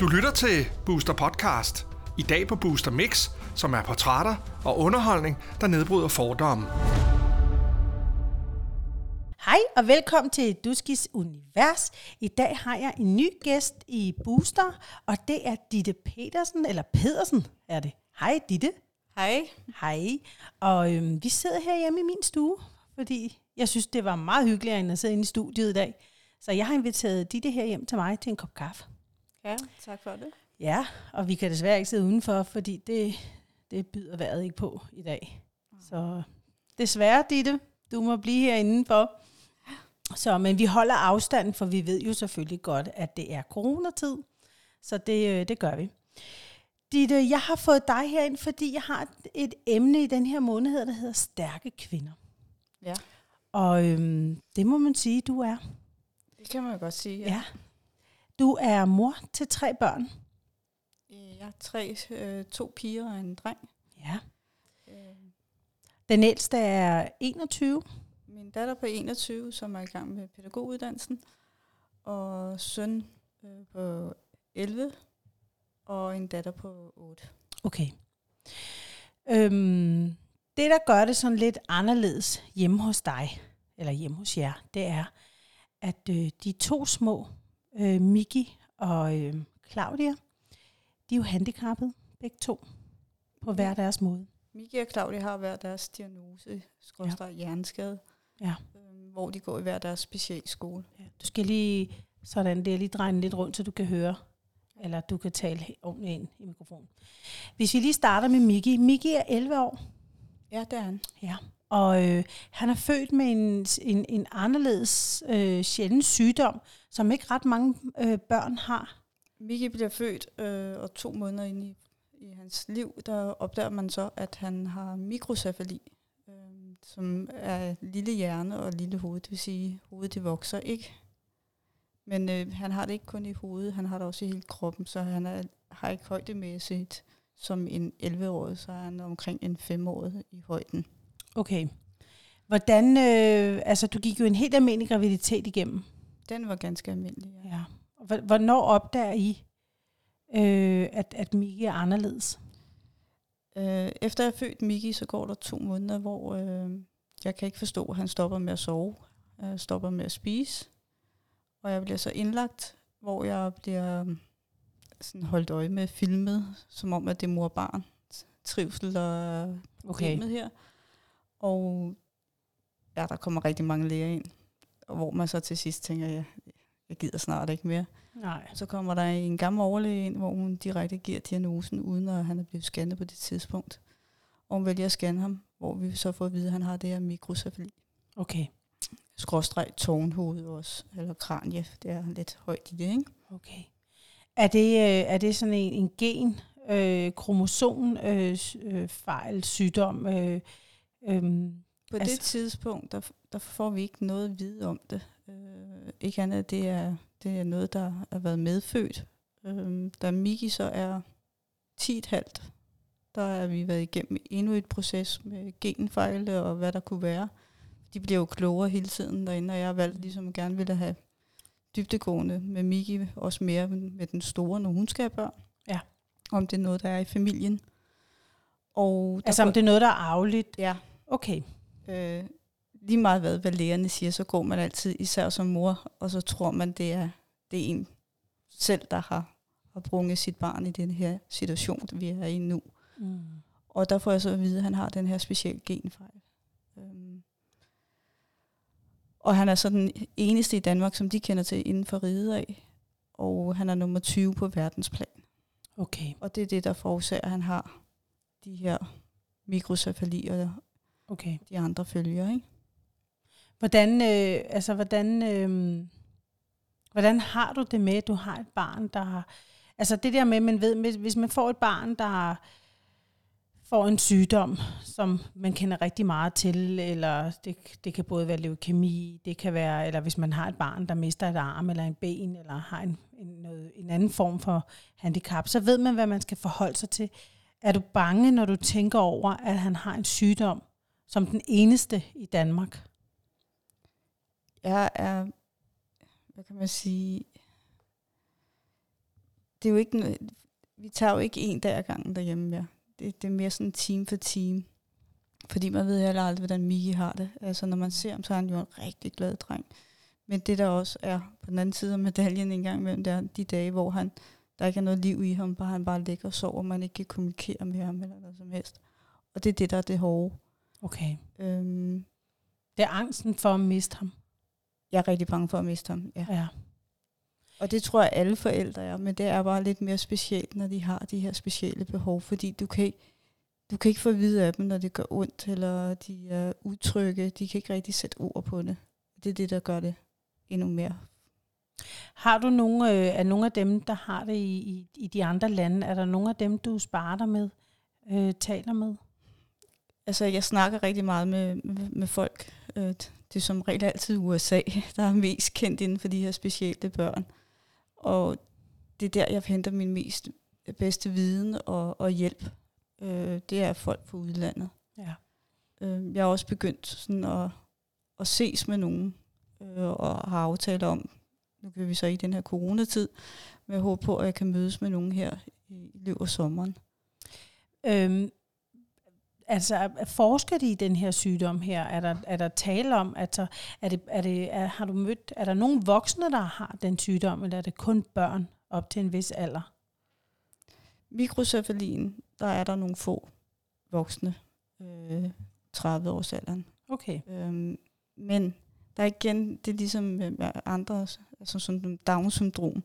Du lytter til Booster Podcast. I dag på Booster Mix, som er portrætter og underholdning, der nedbryder fordomme. Hej og velkommen til Duskis Univers. I dag har jeg en ny gæst i Booster, og det er Ditte Petersen, eller Pedersen er det. Hej Ditte. Hej. Hej. Og øhm, vi sidder her hjemme i min stue, fordi jeg synes, det var meget hyggeligere, end at sidde inde i studiet i dag. Så jeg har inviteret Ditte her hjem til mig til en kop kaffe. Ja, tak for det. Ja, og vi kan desværre ikke sidde udenfor, fordi det, det byder vejret ikke på i dag. Så desværre, Ditte, du må blive her indenfor. Så, men vi holder afstanden, for vi ved jo selvfølgelig godt, at det er coronatid. Så det, øh, det gør vi. Ditte, jeg har fået dig herind, fordi jeg har et, et emne i den her måned, der hedder stærke kvinder. Ja, Og øhm, det må man sige, du er. Det kan man jo godt sige. Ja. Du er mor til tre børn. Jeg har tre, øh, to piger og en dreng. Ja. Øh, Den ældste er 21. Min datter på 21, som er i gang med pædagoguddannelsen, og søn øh, på 11, og en datter på 8. Okay. Øhm, det, der gør det sådan lidt anderledes hjemme hos dig, eller hjemme hos jer, det er, at øh, de to små, øh, Miki og øh, Claudia, de er jo handicappede, begge to, på hver deres måde. Miki og Claudia har hver deres diagnose, skråstrej ja. hjerneskade, Ja. øh, hvor de går i hver deres specialskole. Ja. Du skal lige, sådan der, lige dreje lidt rundt, så du kan høre, eller du kan tale ordentligt ind i mikrofonen. Hvis vi lige starter med Miki. Miki er 11 år. Ja, det er han. Ja, og øh, han er født med en, en, en anderledes øh, sjælden sygdom, som ikke ret mange øh, børn har. Miki bliver født, øh, og to måneder ind i, i hans liv, der opdager man så, at han har mikrocefali, øh, som er lille hjerne og lille hoved, det vil sige, hovedet det vokser ikke. Men øh, han har det ikke kun i hovedet, han har det også i hele kroppen, så han er, har ikke højdemæssigt som en 11-årig, så er han omkring en 5-årig i højden. Okay. Hvordan, øh, altså du gik jo en helt almindelig graviditet igennem. Den var ganske almindelig. Ja. Ja. Hvornår opdager I, øh, at, at Miki er anderledes? Øh, efter jeg har født Miki, så går der to måneder, hvor øh, jeg kan ikke forstå, at han stopper med at sove, øh, stopper med at spise. Og jeg bliver så indlagt, hvor jeg bliver øh, sådan holdt øje med filmet, som om, at det er mor og barn. Trivsel og problemet her. Og ja, der kommer rigtig mange læger ind, og hvor man så til sidst tænker, jeg, jeg gider snart ikke mere. Nej. Så kommer der en gammel overlæge ind, hvor hun direkte giver diagnosen, uden at han er blevet scannet på det tidspunkt. Og hun vælger at scanne ham, hvor vi så får at vide, at han har det her mikrocefali. Okay. Skråstreg tårnhoved også, eller kranie, det er lidt højt i det, ikke? okay. Er det, øh, er det sådan en, en gen, øh, kromosom, øh, øh, fejl, sygdom? Øh, øh, På Altså- det tidspunkt, der, der får vi ikke noget at vide om det. Øh, ikke andet, det er, det er noget, der har været medfødt. Øh, da Miki så er 10,5, der er vi været igennem endnu et proces med genfejl og hvad der kunne være. De bliver jo klogere hele tiden derinde, og jeg har valgt ligesom gerne ville have dybdegående med Miki, også mere med den store, når hun skal have børn. Ja. Om det er noget, der er i familien. Og altså om det er noget, der er arveligt? Ja, Okay. øh, lige meget hvad, hvad lægerne siger, så går man altid, især som mor, og så tror man, det er, det er en selv, der har, har brunget sit barn i den her situation, vi er i nu. Mm. Og der får jeg så at vide, at han har den her specielle genfejl. Øhm. Og han er så den eneste i Danmark, som de kender til inden for riget af. Og han er nummer 20 på verdensplan. Okay. Og det er det, der forårsager, at han har de her mikrocefali og Okay. de andre følger. Ikke? Hvordan, øh, altså, hvordan, øh, hvordan har du det med, at du har et barn, der har... Altså det der med, man ved, hvis- man får et barn, der får en sygdom, som man kender rigtig meget til, eller det, det kan både være leukemi, det kan være, eller hvis man har et barn, der mister et arm eller en ben, eller har en, en, noget, en anden form for handicap, så ved man, hvad man skal forholde sig til. Er du bange, når du tænker over, at han har en sygdom, som den eneste i Danmark? Jeg er hvad kan man sige, det er jo ikke, noget- vi tager jo ikke en dag ad gangen derhjemme mere. Det, det er mere sådan team for team. Fordi man ved heller aldrig, hvordan Miki har det. Altså når man ser ham, så er han jo en rigtig glad dreng. Men det der også er på den anden side af medaljen en gang imellem, det er de dage, hvor han, der ikke er noget liv i ham, bare han bare ligger og sover, man ikke kan kommunikere med ham eller noget som helst. Og det er det, der er det hårde. Okay. Øhm, Det er angsten for at miste ham. jeg er rigtig bange for at miste ham. Ja. Ja. Og det tror jeg alle forældre er, men det er bare lidt mere specielt, når de har de her specielle behov, fordi du kan ikke, du kan ikke få at vide af dem, når det gør ondt, eller de er utrygge. De kan ikke rigtig sætte ord på det. Det er det, der gør det endnu mere. Har du nogle øh, af nogle af dem, der har det i, i, i de andre lande? Er der nogle af dem, du sparer dig med, øh, taler med? Altså, jeg snakker rigtig meget med, med, med folk. Øh, Det er som regel altid USA, der er mest kendt inden for de her specielle børn. Og det er der, jeg henter min mest bedste viden og, og hjælp. Øh, Det er folk på udlandet. Ja. Øh, Jeg har også begyndt sådan at, at ses med nogen, og har aftaler om, nu kan vi så i den her coronatid, men jeg håber på, at jeg kan mødes med nogen her i løbet af sommeren. Øhm, altså, er- forsker de i den her sygdom her? Er der, er der tale om, altså, er det, er det, er, har du mødt, er der nogen voksne, der har den sygdom, eller er det kun børn op til en vis alder? Mikrocefalien, der er der nogle få voksne, øh, 30 års alderen. Okay. Øhm, men der er igen, det er ligesom med andre, altså sådan som Down-syndrom.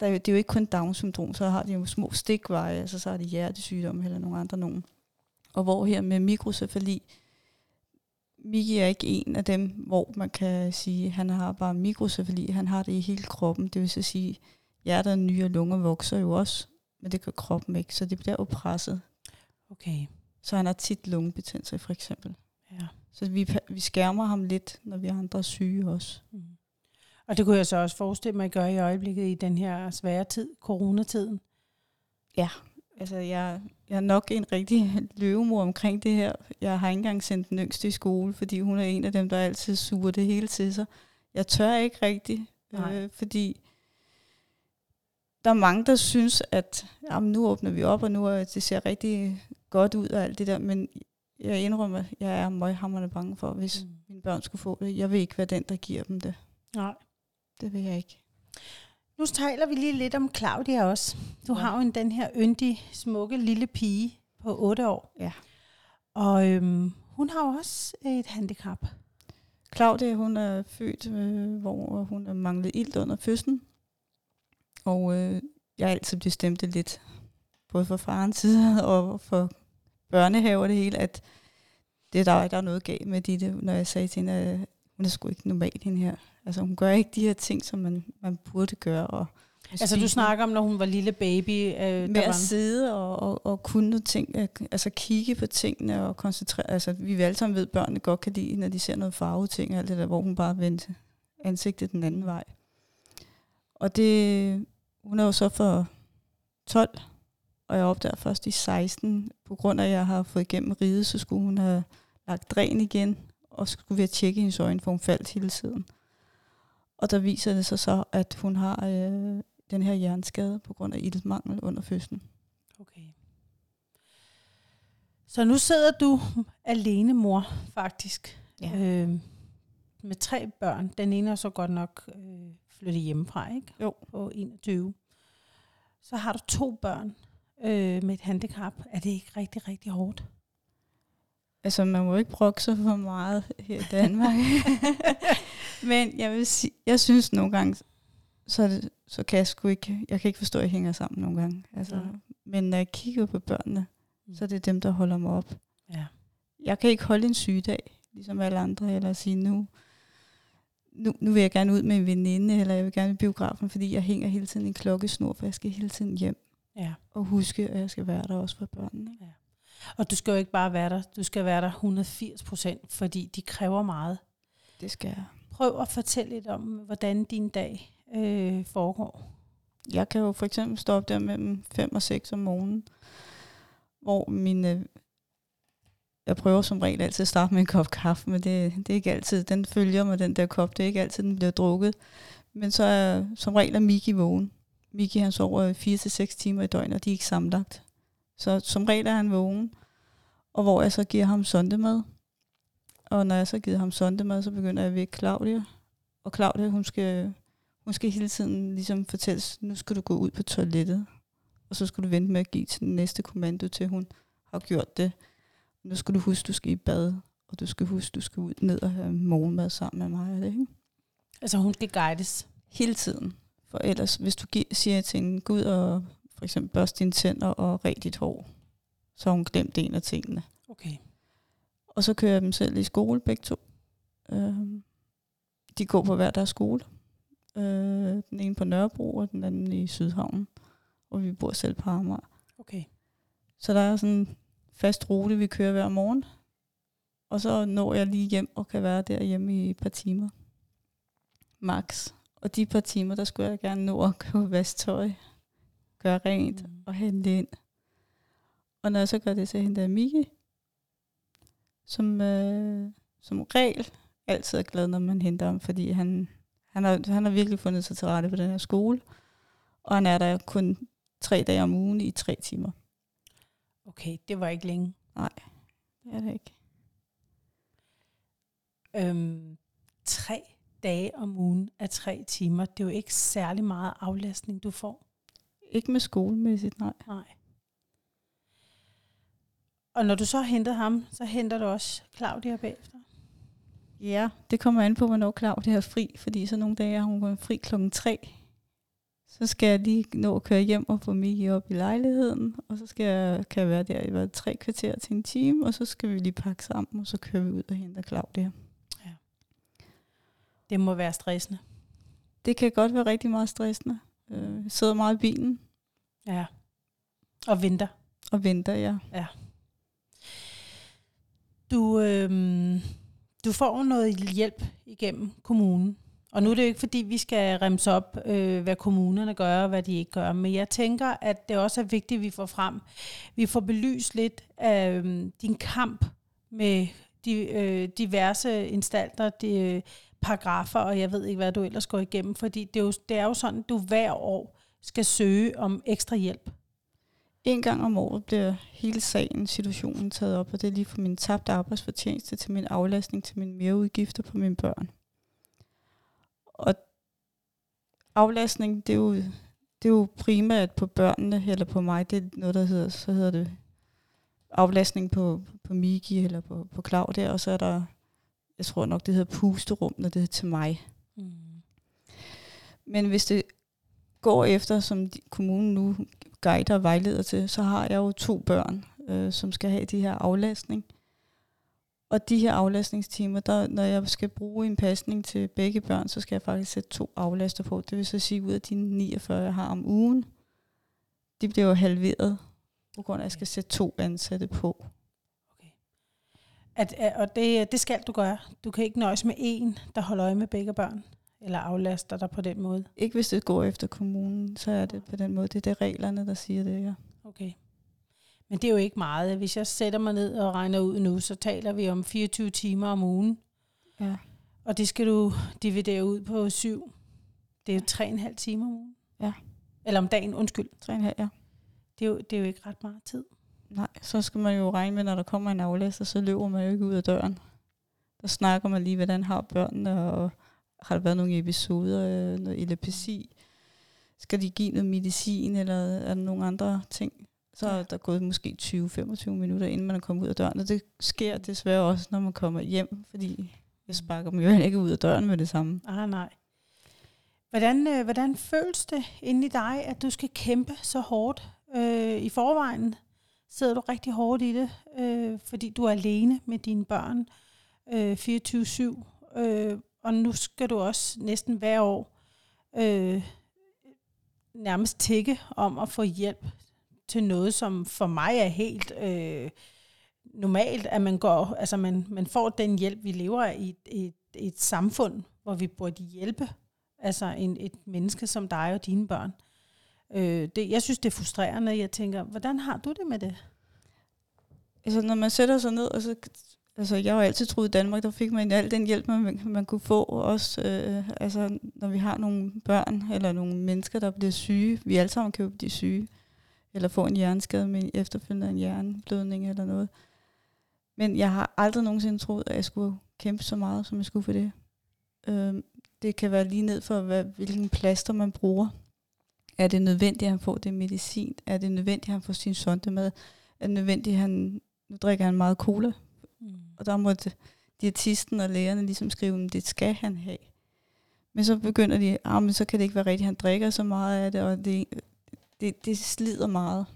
Der er det er jo ikke kun Down-syndrom, så har de jo små stikveje, altså så har de hjertesygdomme eller nogle andre nogen. Og hvor her med mikrocefali, Miki er ikke en af dem, hvor man kan sige, at han har bare mikrocefali, han har det i hele kroppen. Det vil så sige, hjertet, nyre og lunger vokser jo også, men det gør kroppen ikke, så det bliver jo presset. Okay. Så han har tit lungebetændelse for eksempel. Ja. Så vi, vi skærmer ham lidt, når vi andre er syge også. Mm. Og det kunne jeg så også forestille mig, at gøre i øjeblikket i den her svære tid, coronatiden. Altså, jeg, jeg er nok en rigtig løvemor omkring det her. Jeg har ikke engang sendt den yngste i skole, fordi hun er en af dem, der altid suger det hele til sig. Jeg tør ikke rigtigt, Nej. øh, fordi der er mange, der synes, at jamen, nu åbner vi op, og nu er, det ser rigtig godt ud og alt det der, men jeg indrømmer, at jeg er møghamrende bange for, hvis Mm. mine børn skulle få det. Jeg vil ikke være den, der giver dem det. Nej. Det vil jeg ikke. Nu taler vi lige lidt om Claudia også. Du Ja. har jo en, den her yndige, smukke lille pige på 8 år. Ja. Og øhm, hun har jo også et handicap. Claudia, hun er født, øh, hvor hun har manglet ilt under fødslen. Og øh, jeg har altid bestemt det lidt, både fra farens side og for børnehave og det hele, at det der, der er noget galt med det, når jeg sagde til hende, at hun er sgu ikke normal, hende her. Altså hun gør ikke de her ting, som man, man burde gøre. Og Altså du snakker om, når hun var lille baby. Øh, der med var at sidde og, og, og kunne ting, øh, altså kigge på tingene og koncentrere, altså vi alle sammen ved, at børnene godt kan lide, når de ser noget farvet ting og alt det der, hvor hun bare vendte ansigtet den anden vej. Og det, hun er jo så for 12, og jeg opdager først i 16, på grund af, at jeg har fået igennem ride, så skulle hun have lagt dræn igen, og skulle vi have tjekke hendes øjne, for hun faldt hele tiden. Og der viser det sig så, at hun har øh, den her hjerneskade på grund af iltmangel under fødslen. Okay. Så nu sidder du alene mor, faktisk. Ja. Øh, med tre børn. Den ene er så godt nok øh, flyttet hjemmefra, ikke? Jo. På 21. Så har du to børn øh, med et handicap. Er det ikke rigtig, rigtig hårdt? Altså, man må ikke brokke sig for meget her i Danmark. Men jeg vil sige, jeg synes nogle gange, så, det, så kan jeg sgu ikke, jeg kan ikke forstå, at jeg hænger sammen nogle gange. Altså, Nej. men når jeg kigger på børnene, så er det dem, der holder mig op. Ja. Jeg kan ikke holde en sygedag, ligesom alle andre, eller sige, nu, nu, nu vil jeg gerne ud med en veninde, eller jeg vil gerne i biografen, fordi jeg hænger hele tiden i en klokkesnor, for jeg skal hele tiden hjem ja. og huske, at jeg skal være der også for børnene. Ikke? Og du skal jo ikke bare være der. Du skal være der 180 procent, fordi de kræver meget. Det skal jeg. Prøv at fortælle lidt om, hvordan din dag øh, foregår. Jeg kan jo for eksempel stå op der mellem 5 og 6 om morgenen, hvor mine øh, jeg prøver som regel altid at starte med en kop kaffe, men det, det er ikke altid, den følger mig, den der kop, det er ikke altid, den bliver drukket. Men så er som regel er Miki vågen. Miki han sover 4-6 timer i døgnet, og de er ikke sammenlagt. Så som regel er han vågen, og hvor jeg så giver ham sondemad. Og når jeg så giver ham sondemad, så begynder jeg at vække Claudia. Og Claudia, hun skal, hun skal hele tiden ligesom fortælles, nu skal du gå ud på toilettet. Og så skal du vente med at give til den næste kommando, til hun har gjort det. Nu skal du huske, du skal i bad, og du skal huske, du skal ud ned og have morgenmad sammen med mig. Er det, ikke? Altså hun skal guides. Hele tiden. For ellers, hvis du gi- siger til en Gud og for eksempel børste dine tænder og red dit hår, så har hun glemt en af tingene. Okay. Og så kører jeg dem selv i skole, begge to. Øhm, de går på hver deres skole. Øh, den ene på Nørrebro, og den anden i Sydhavnen. Og vi bor selv på Amager. Okay. Så der er sådan en fast rute, vi kører hver morgen. Og så når jeg lige hjem og kan være derhjemme i et par timer. Max. Og de par timer, der skulle jeg gerne nå at købe vasktøj, gøre rent Mm. og hente ind. Og når jeg så gør det, så henter jeg Miki, som, øh, som regel altid er glad, når man henter ham, fordi han, han, har, han har virkelig fundet sig til rette på den her skole. Og han er der kun tre dage om ugen i tre timer. Okay, det var ikke længe. Det er det ikke. Øhm, tre dage om ugen af tre timer, det er jo ikke særlig meget aflastning, du får. Ikke med skolemæssigt, nej. Nej. Og når du så henter ham, så henter du også Claudia bagefter. Ja, det kommer an på, hvornår Claudia er fri, fordi så nogle dage er hun fri klokken tre. Så skal jeg lige nå at køre hjem og få Miki op i lejligheden, og så skal jeg, kan jeg være der i hvad, tre kvarter til en time, og så skal vi lige pakke sammen, og så kører vi ud og henter Claudia. Det må være stressende. Det kan godt være rigtig meget stressende. Øh, Jeg sidder meget i bilen Ja. Og venter. og venter, ja. Du, øh, du får noget hjælp igennem kommunen. Og nu er det jo ikke, fordi vi skal remse op, øh, hvad kommunerne gør og hvad de ikke gør. Men jeg tænker, at det også er vigtigt, at vi får frem. Vi får belyst lidt af øh, din kamp med de, øh, diverse instalter, de, øh, paragrafer, og jeg ved ikke, hvad du ellers går igennem. Fordi det er, jo, det er jo sådan, at du hver år skal søge om ekstra hjælp. En gang om året bliver hele sagen, situationen taget op, og det er lige fra min tabte arbejdsfortjeneste til min aflastning til mine mereudgifter på mine børn. Og aflastning, det er jo, det er jo primært på børnene, eller på mig, det er noget, der hedder, så hedder det aflastning på, på Miki eller på, på Claudia, og så er der, jeg tror nok, det hedder pusterum, når det er til mig. Mm. Men hvis det går efter, som de, kommunen nu guider og vejleder til, så har jeg jo to børn, øh, som skal have de her aflastning. Og de her aflastningstimer, der, når jeg skal bruge en pasning til begge børn, så skal jeg faktisk sætte to aflaster på. Det vil så sige, ud af de 49, jeg har om ugen, de bliver jo halveret, på grund af, at jeg skal sætte to ansatte på. Okay. at, og det, det skal du gøre. Du kan ikke nøjes med en, der holder øje med begge børn, eller aflaster dig på den måde. Ikke hvis det går efter kommunen, så er det på den måde. Det er det reglerne, der siger det, ja. Okay. Men det er jo ikke meget. Hvis jeg sætter mig ned og regner ud nu, så taler vi om 24 timer om ugen. Ja. Og det skal du dividere ud på syv. Det er jo tre og en halv timer om ugen. Ja. Eller om dagen, undskyld. Tre og en halv, ja. Det er, jo, det er jo ikke ret meget tid. Nej, så skal man jo regne med, når der kommer en aflæser, så løber man jo ikke ud af døren. Der snakker man lige, hvordan har børnene, og har der været nogle episoder, øh, noget epilepsi? Skal de give noget medicin, eller er der nogle andre ting? Så er der gået måske 20-25 minutter, inden man er kommet ud af døren. Og det sker desværre også, når man kommer hjem, fordi jeg sparker dem jo ikke ud af døren med det samme. Ah, nej. Hvordan, øh, hvordan føles det inde i dig, at du skal kæmpe så hårdt øh, i forvejen? Sidder du rigtig hårdt i det, øh, fordi du er alene med dine børn øh, 24-7, øh, og nu skal du også næsten hver år øh, nærmest tække om at få hjælp til noget, som for mig er helt øh, normalt, at man går, altså man, man får den hjælp, vi lever af i et, et, et samfund, hvor vi burde hjælpe altså en, et menneske som dig og dine børn. Øh, det, jeg synes, det er frustrerende. Jeg tænker, hvordan har du det med det? altså, når man sætter sig ned, og så, altså, jeg har altid troet, at i Danmark, der fik man al den hjælp, man, man kunne få, også øh, altså, når vi har nogle børn, eller nogle mennesker, der bliver syge, vi alle sammen kan jo blive syge, eller få en hjerneskade med efterfølgende en hjerneblødning eller noget. Men jeg har aldrig nogensinde troet, at jeg skulle kæmpe så meget, som jeg skulle for det. Øh, det kan være lige ned for, hvad, hvilken plaster man bruger. Er det nødvendigt, at han får det medicin? Er det nødvendigt, at han får sin sonde med? Er det nødvendigt, at han... Nu drikker han meget cola. Mm. Og der måtte diætisten og lægerne ligesom skrive, at det skal han have. Men så begynder de, ah, men så kan det ikke være rigtigt, han drikker så meget af det, og det, det, det slider meget.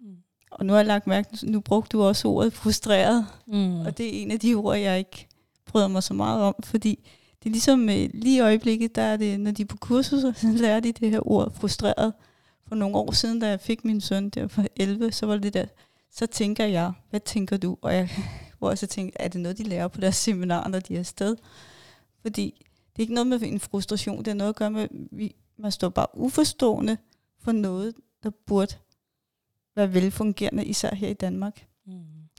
Mm. Og nu har jeg lagt mærke, nu brugte du også ordet frustreret, mm. og det er en af de ord, jeg ikke bryder mig så meget om, fordi det er ligesom øh, lige i øjeblikket, der er det, når de er på kursus, så lærer de det her ord frustreret. For nogle år siden, da jeg fik min søn der for 11, så var det der, så tænker jeg, hvad tænker du? Og jeg, hvor jeg så tænkte, er det noget, de lærer på deres seminar, når de er afsted? Fordi det er ikke noget med en frustration, det er noget at gøre med, vi, man står bare uforstående for noget, der burde være velfungerende, især her i Danmark. Mm.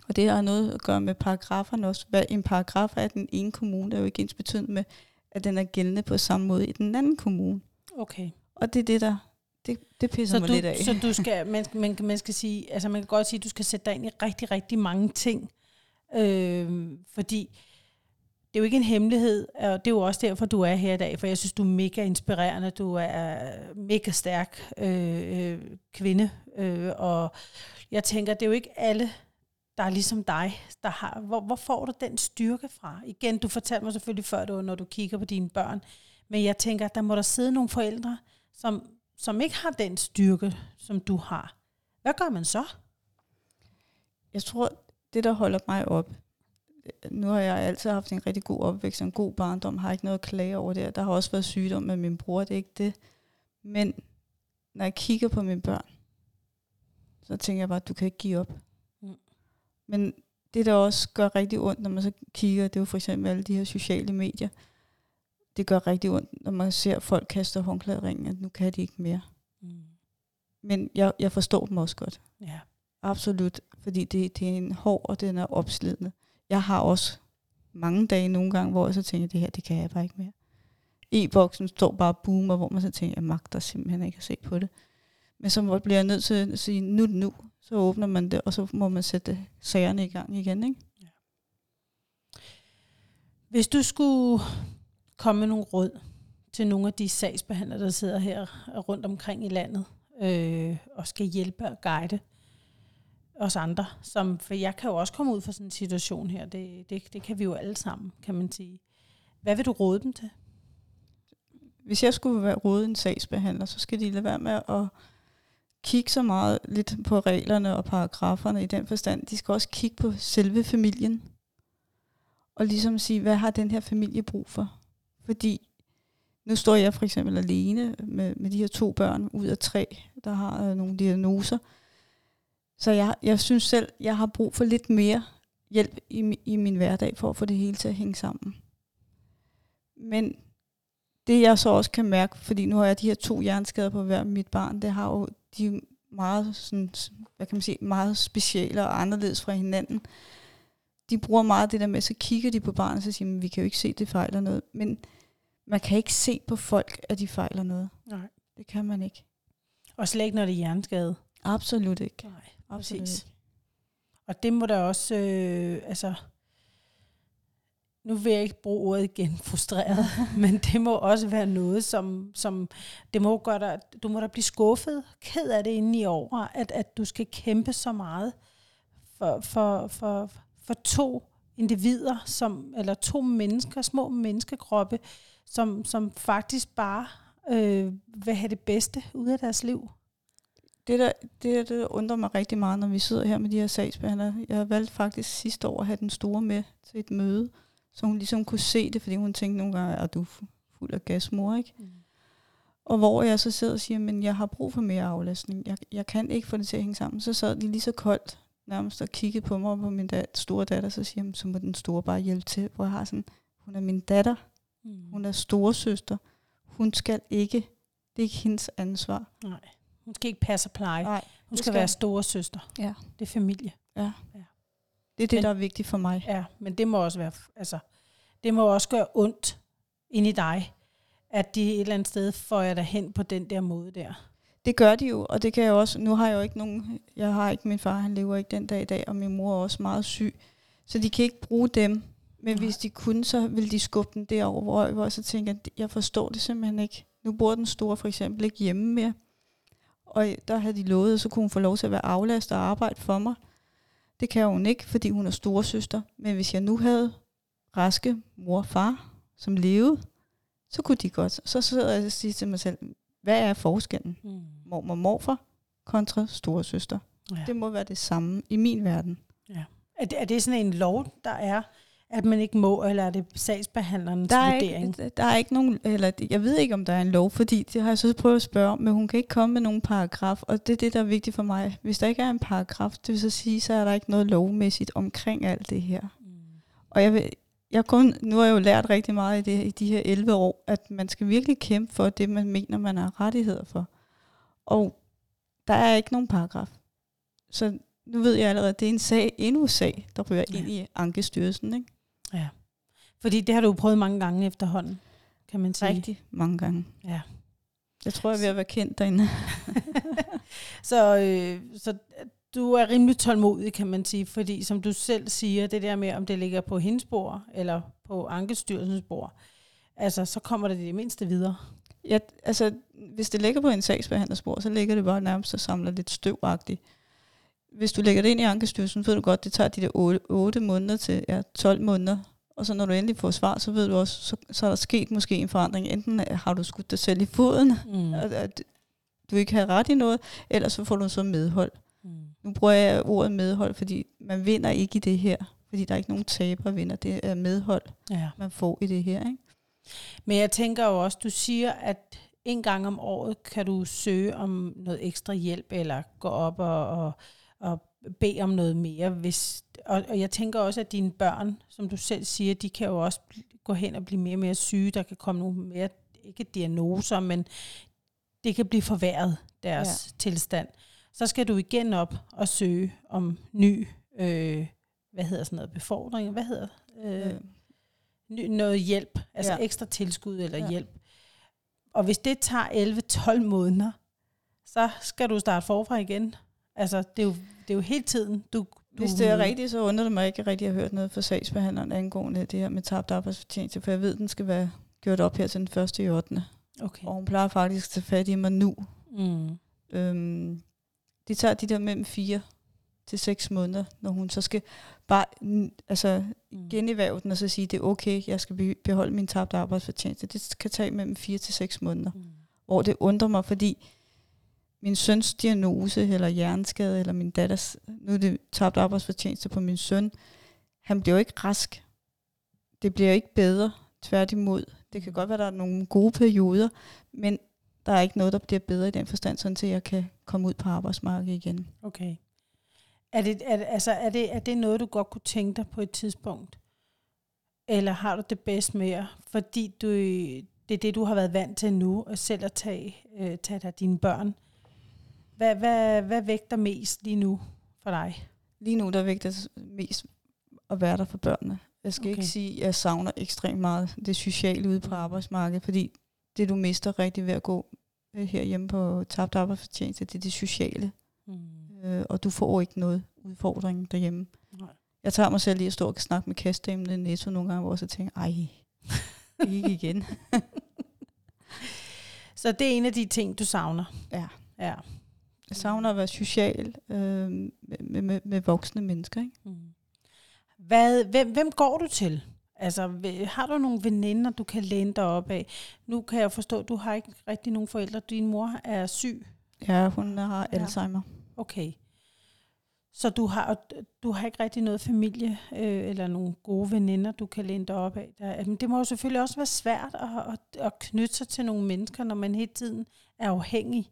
Og det har noget at gøre med paragraferne også. Hvad en paragraf er den ene kommune, er jo ikke ens betydende med, at den er gældende på samme måde i den anden kommune. Okay. Og det er det, der det, det pisser så mig du, lidt af. Så du skal, man, man, man skal sige, altså man kan godt sige, at du skal sætte dig ind i rigtig, rigtig mange ting. Øh, fordi det er jo ikke en hemmelighed, og det er jo også derfor, du er her i dag, for jeg synes, du er mega inspirerende, du er mega stærk øh, øh, kvinde, øh, og jeg tænker, det er jo ikke alle, der er ligesom dig, der har, hvor, hvor får du den styrke fra? Igen, du fortalte mig selvfølgelig før, du, når du kigger på dine børn, men jeg tænker, der må der sidde nogle forældre, som, som ikke har den styrke, som du har. Hvad gør man så? Jeg tror, det der holder mig op, nu har jeg altid haft en rigtig god opvækst, en god barndom, har ikke noget at klage over det. Der har også været sygdom med min bror, det er ikke det. Men når jeg kigger på mine børn, så tænker jeg bare, at du kan ikke give op. Mm. Men det, der også gør rigtig ondt, når man så kigger, det er jo for eksempel alle de her sociale medier. Det gør rigtig ondt, når man ser folk kaste håndklæderingen, at nu kan de ikke mere. Mm. Men jeg, jeg forstår dem også godt. Ja. Absolut, fordi det, det er en hård, og den er opslidende. Jeg har også mange dage nogle gange, hvor jeg så tænker, det her, det kan jeg bare ikke mere. E-boksen står bare og boomer, hvor man så tænker, jeg magter simpelthen ikke at se på det. Men så bliver jeg nødt til at sige, nu nu. Så åbner man det, og så må man sætte sagerne i gang igen. Ikke? Ja. Hvis du skulle komme med nogle råd til nogle af de sagsbehandlere, der sidder her rundt omkring i landet, øh, og skal hjælpe og guide os andre. Som, for jeg kan jo også komme ud fra sådan en situation her. Det, det, det kan vi jo alle sammen, kan man sige. Hvad vil du råde dem til? Hvis jeg skulle være råde en sagsbehandler, så skal de lade være med at kigge så meget lidt på reglerne og paragraferne i den forstand. De skal også kigge på selve familien. Og ligesom sige, hvad har den her familie brug for? Fordi nu står jeg for eksempel alene med, med de her to børn ud af tre, der har øh, nogle diagnoser. Så jeg, jeg synes selv, jeg har brug for lidt mere hjælp i, i min hverdag for at få det hele til at hænge sammen. Men det jeg så også kan mærke, fordi nu har jeg de her to hjerneskader på hver mit barn, det har jo de meget, sådan, hvad kan man sige, meget specielle og anderledes fra hinanden. De bruger meget det der med, så kigger de på barnet og siger, vi kan jo ikke se, det fejler noget. Men man kan ikke se på folk, at de fejler noget. Nej. Det kan man ikke. Og slet ikke, når det er hjerneskade. Absolut ikke. Nej, Absolut præcis. Ikke. Og det må der også, øh, altså, nu vil jeg ikke bruge ordet igen, frustreret, men det må også være noget, som, som det må gøre dig, du må da blive skuffet, ked af det inde i over, at, at du skal kæmpe så meget for, for, for, for to individer, som, eller to mennesker, små menneskekroppe, som, som faktisk bare øh, vil have det bedste ud af deres liv. Det der, det, der undrer mig rigtig meget, når vi sidder her med de her sagsbehandlere. Jeg har valgt faktisk sidste år at have den store med til et møde, så hun ligesom kunne se det, fordi hun tænkte nogle gange, at du er fuld af gas, mor, ikke? Mm. Og hvor jeg så sidder og siger, men jeg har brug for mere aflastning. Jeg, jeg kan ikke få det til at hænge sammen. Så sad de lige så koldt nærmest og kiggede på mig og på min dat, store datter, så siger så må den store bare hjælpe til. Hvor jeg har sådan, hun er min datter. Mm. Hun er storesøster. Hun skal ikke, det er ikke hendes ansvar. Nej, hun skal ikke passe og pleje. Nej, hun skal, skal være storesøster. Ja. Det er familie. Ja. ja. Det er det, Men- der er vigtigt for mig. Ja, men det må også være, altså, det må også gøre ondt ind i dig, at de et eller andet sted får jeg dig hen på den der måde der. Det gør de jo, og det kan jeg også. Nu har jeg jo ikke nogen, jeg har ikke min far, han lever ikke den dag i dag, og min mor er også meget syg. Så de kan ikke bruge dem. Men Nej. hvis de kunne, så ville de skubbe den derover, hvor jeg, så tænker, jeg forstår det simpelthen ikke. Nu bor den store for eksempel ikke hjemme mere. Og der havde de lovet, at så kunne hun få lov til at være aflast og arbejde for mig. Det kan hun ikke, fordi hun er storesøster. Men hvis jeg nu havde raske mor og far, som levede, så kunne de godt. Så sidder jeg og siger til mig selv, hvad er forskellen? Mm. mormor morfar kontra storesøster. Ja. Det må være det samme i min verden. Er, det, er det sådan en lov, der er, at man ikke må, eller er det sagsbehandlerens Der er, vurdering? ikke, der er ikke nogen, eller jeg ved ikke, om der er en lov, fordi det har jeg så prøvet at spørge om, men hun kan ikke komme med nogen paragraf, og det er det, der er vigtigt for mig. Hvis der ikke er en paragraf, det vil så sige, så er der ikke noget lovmæssigt omkring alt det her. Mm. Og jeg, vil, jeg kun, nu har jeg jo lært rigtig meget i, det, i de her 11 år, at man skal virkelig kæmpe for det, man mener, man har rettigheder for. Og der er ikke nogen paragraf. Så nu ved jeg allerede, at det er en sag, endnu en sag, der ryger Ja. ind i Ankestyrelsen. Ikke? Fordi det har du prøvet mange gange efterhånden, kan man sige. Rigtig mange gange. Ja. Jeg tror, jeg er ved at være kendt derinde. Så, øh, så du er rimelig tålmodig, kan man sige, fordi som du selv siger, det der med, om det ligger på hendes bord, eller på Ankestyrelsens bord, altså, så kommer det det mindste videre. Ja, altså, hvis det ligger på en sagsbehandlersbord, så ligger det bare nærmest og samler lidt støvagtigt. Hvis du lægger det ind i Ankestyrelsen, ved du godt, det tager de der 8, 8 måneder til ja, 12 måneder. Og så når du endelig får svar, så ved du også, så, så er der sket måske en forandring. Enten har du skudt dig selv i foden, Mm. at, at du ikke har ret i noget, eller så får du så medhold. Mm. Nu bruger jeg ordet medhold, fordi man vinder ikke i det her. Fordi der er ikke nogen taber vinder. Det er medhold, Ja. man får i det her. Ikke? Men jeg tænker jo også, du siger, at en gang om året kan du søge om noget ekstra hjælp, eller gå op og, og, og bede om noget mere. Hvis, og, og jeg tænker også, at dine børn, som du selv siger, de kan jo også gå hen og blive mere og mere syge. Der kan komme nogle mere, ikke diagnoser, men det kan blive forværret, deres ja. tilstand. Så skal du igen op og søge om ny, øh, hvad hedder sådan noget, befordring, hvad hedder øh, Øh, ny, noget hjælp, altså ja. Ja. ekstra tilskud eller ja. Ja. hjælp. Og hvis det tager 11-12 måneder, så skal du starte forfra igen. Altså, det er jo, det er jo hele tiden, du... du Hvis det er rigtigt, så undrer det mig ikke, at jeg rigtig har hørt noget fra sagsbehandleren angående det her med tabt arbejdsfortjeneste, for jeg ved, den skal være gjort op her til den 1. i 8. Okay. Og hun plejer faktisk at tage fat i mig nu. Mm. Øhm, det tager de der mellem 4 til 6 måneder, når hun så skal bare altså, Mm. geniværve den og så sige, det er okay, jeg skal be- beholde min tabte arbejdsfortjeneste. Det kan tage mellem 4 til 6 måneder. Mm. Hvor det undrer mig, fordi min søns diagnose, eller hjerneskade, eller min datters, nu er det tabt arbejdsfortjeneste på min søn, han bliver jo ikke rask. Det bliver jo ikke bedre, tværtimod. Det kan godt være, der er nogle gode perioder, men der er ikke noget, der bliver bedre i den forstand, sådan at jeg kan komme ud på arbejdsmarkedet igen. Okay. Er det, er, altså, er, det, er det noget, du godt kunne tænke dig på et tidspunkt? Eller har du det bedst med, jer, fordi du, det er det, du har været vant til nu, at selv at tage, øh, tage dig dine børn? Hvad, hvad, hvad vægter mest lige nu for dig? Lige nu, der vægter mest at være der for børnene. Jeg skal okay. Ikke sige, at jeg savner ekstremt meget det sociale ude på arbejdsmarkedet, fordi det, du mister rigtig ved at gå øh, herhjemme på tabt arbejdsfortjeneste, det er det sociale. Mm. øh, og du får ikke noget udfordring derhjemme. Nej. Jeg tager mig selv lige at stå og snakke med kastdamen i Netto nogle gange, hvor jeg så tænker, ej, ikke igen. Så det er en af de ting, du savner? Ja. Ja. Jeg savner at være social øh, med, med, med voksne mennesker. Ikke? Mm. Hvad, hvem, hvem går du til? Altså, har du nogle veninder, du kan læne dig op af? Nu kan jeg forstå, at du har ikke rigtig nogen forældre. Din mor er syg. Ja, hun har Ja. Alzheimer. Okay. Så du har, du har ikke rigtig noget familie øh, eller nogle gode veninder, du kan læne dig op af. Der, men det må jo selvfølgelig også være svært at, at, at knytte sig til nogle mennesker, når man hele tiden er afhængig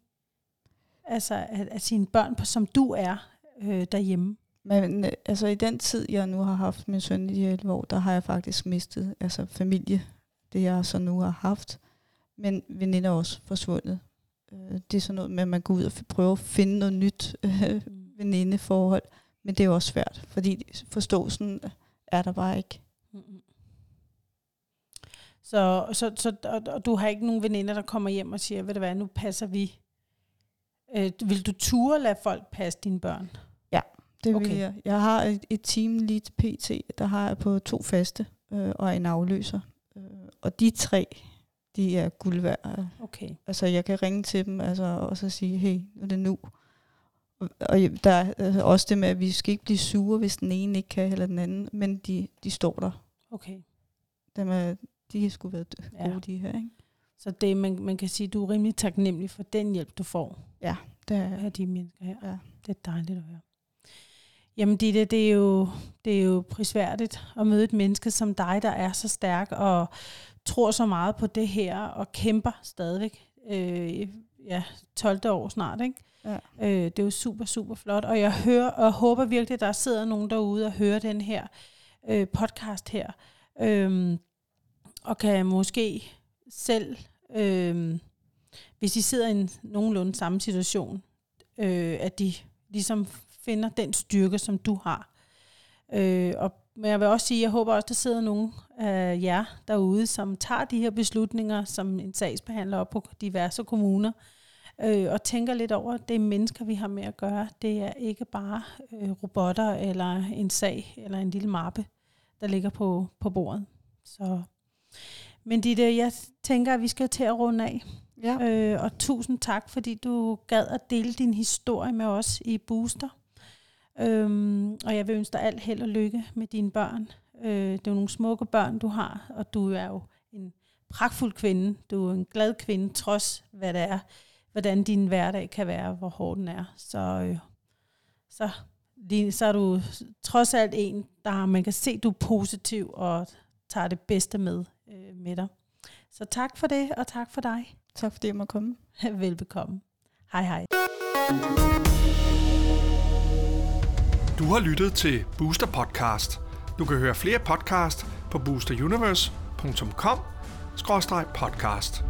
altså af, af sine børn, på- som du er øh, derhjemme. Men øh, altså i den tid, jeg nu har haft min søn i de her 11 år, der har jeg faktisk mistet altså familie, det jeg så nu har haft. Men veninder er også forsvundet. Øh, Det er sådan noget med, at man går ud og prøver at finde noget nyt øh, venindeforhold. Men det er jo også svært, fordi forståelsen er der bare ikke. Så, så, så og, og du har ikke nogen veninder, der kommer hjem og siger, ved du hvad, nu passer vi. Øh, vil du ture lade folk passe dine børn? Det Okay. vil jeg. Jeg har et, et team lige til PT, der har jeg på to faste øh, og en afløser. Øh, og de tre, de er guld værd. Okay. Altså jeg kan ringe til dem altså, og så sige, hey, nu er det nu. Og, der er øh, også det med, at vi skal ikke blive sure, hvis den ene ikke kan, eller den anden, men de, de står der. Okay. Dem er, de har sgu været d- Ja. gode, de her. Ikke? Så det, man, man kan sige, du er rimelig taknemmelig for den hjælp, du får Det er, af de mennesker her. Ja. Det er dejligt at høre. Jamen Ditte, det er jo, det er jo prisværdigt at møde et menneske som dig, der er så stærk og tror så meget på det her og kæmper stadigvæk. Øh, ja, 12. år snart, ikke? Ja. Øh, det er jo super, super flot. Og jeg hører og håber virkelig, at der sidder nogen derude og hører den her øh, podcast her. Øh, og kan måske selv, øh, hvis I sidder i en nogenlunde samme situation, øh, at de ligesom finder den styrke, som du har. Øh, og, men jeg vil også sige, jeg håber også, der sidder nogen af jer derude, som tager de her beslutninger som en sagsbehandler op på diverse kommuner, øh, og tænker lidt over, at det er mennesker, vi har med at gøre. Det er ikke bare øh, robotter eller en sag eller en lille mappe, der ligger på, på bordet. Så. Men Ditte, jeg tænker, at vi skal til at runde af ja. Øh, og tusind tak, fordi du gad at dele din historie med os i Booster. Øhm, og jeg vil ønske dig alt held og lykke med dine børn. Øh, det er jo nogle smukke børn, du har, og du er jo en pragtfuld kvinde. Du er en glad kvinde, trods hvad det er, hvordan din hverdag kan være, hvor hård den er. Så, øh, så, lige- så er du trods alt en, der man kan se, du er positiv og tager det bedste med øh, med dig. Så tak for det, og tak for dig. Tak fordi jeg må komme. Velbekomme. Hej hej. Du har lyttet til Booster Podcast. Du kan høre flere podcast på boosteruniverse.com-podcast.